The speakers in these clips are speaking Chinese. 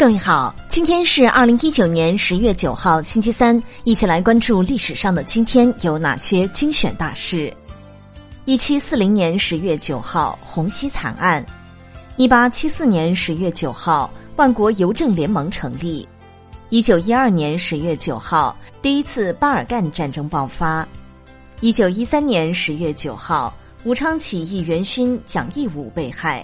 各位好，今天是二零一九年十月九号，星期三，一起来关注历史上的今天有哪些精选大事。一七四零年十月九号，洪熙惨案；一八七四年十月九号，万国邮政联盟成立；一九一二年十月九号，第一次巴尔干战争爆发；一九一三年十月九号，武昌起义元勋蒋义武被害；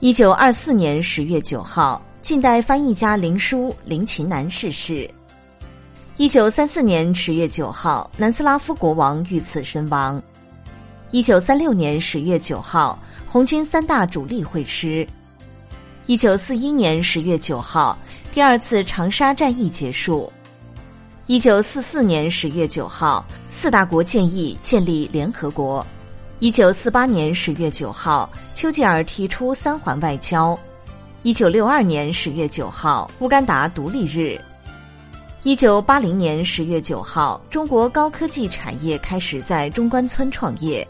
一九二四年十月九号。近代翻译家林纾、林琴南逝世。一九三四年十月九号，南斯拉夫国王遇刺身亡。一九三六年十月九号，红军三大主力会师。一九四一年十月九号，第二次长沙战役结束。一九四四年十月九号，四大国建议建立联合国。一九四八年十月九号，丘吉尔提出三环外交。一九六二年十月九号，乌干达独立日。一九八零年十月九号，中国高科技产业开始在中关村创业。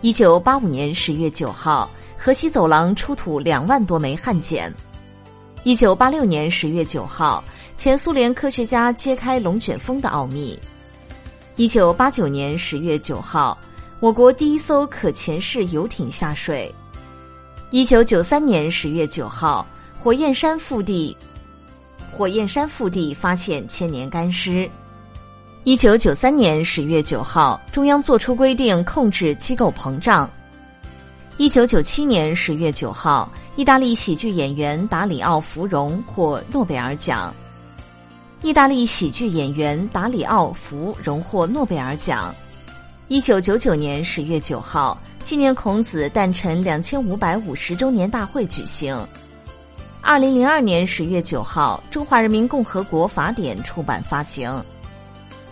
一九八五年十月九号，河西走廊出土两万多枚汉简。一九八六年十月九号，前苏联科学家揭开龙卷风的奥秘。一九八九年十月九号，我国第一艘可潜式游艇下水。一九九三年十月九号，火焰山腹地，火焰山腹地发现千年干尸。一九九三年十月九号，中央作出规定控制机构膨胀。一九九七年十月九号，意大利喜剧演员达里奥·芙蓉获诺贝尔奖。意大利喜剧演员达里奥·福荣获诺贝尔奖。一九九九年十月九号，纪念孔子诞辰两千五百五十周年大会举行。二零零二年十月九号，《中华人民共和国法典》出版发行。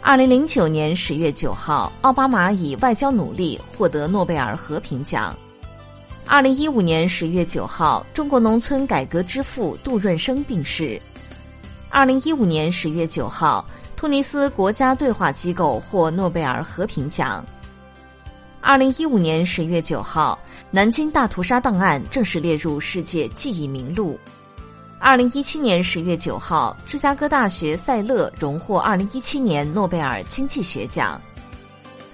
二零零九年十月九号，奥巴马以外交努力获得诺贝尔和平奖。二零一五年十月九号，中国农村改革之父杜润生病逝。二零一五年十月九号。突尼斯国家对话机构获诺贝尔和平奖。二零一五年十月九号，南京大屠杀档案正式列入世界记忆名录。二零一七年十月九号，芝加哥大学塞勒荣获二零一七年诺贝尔经济学奖。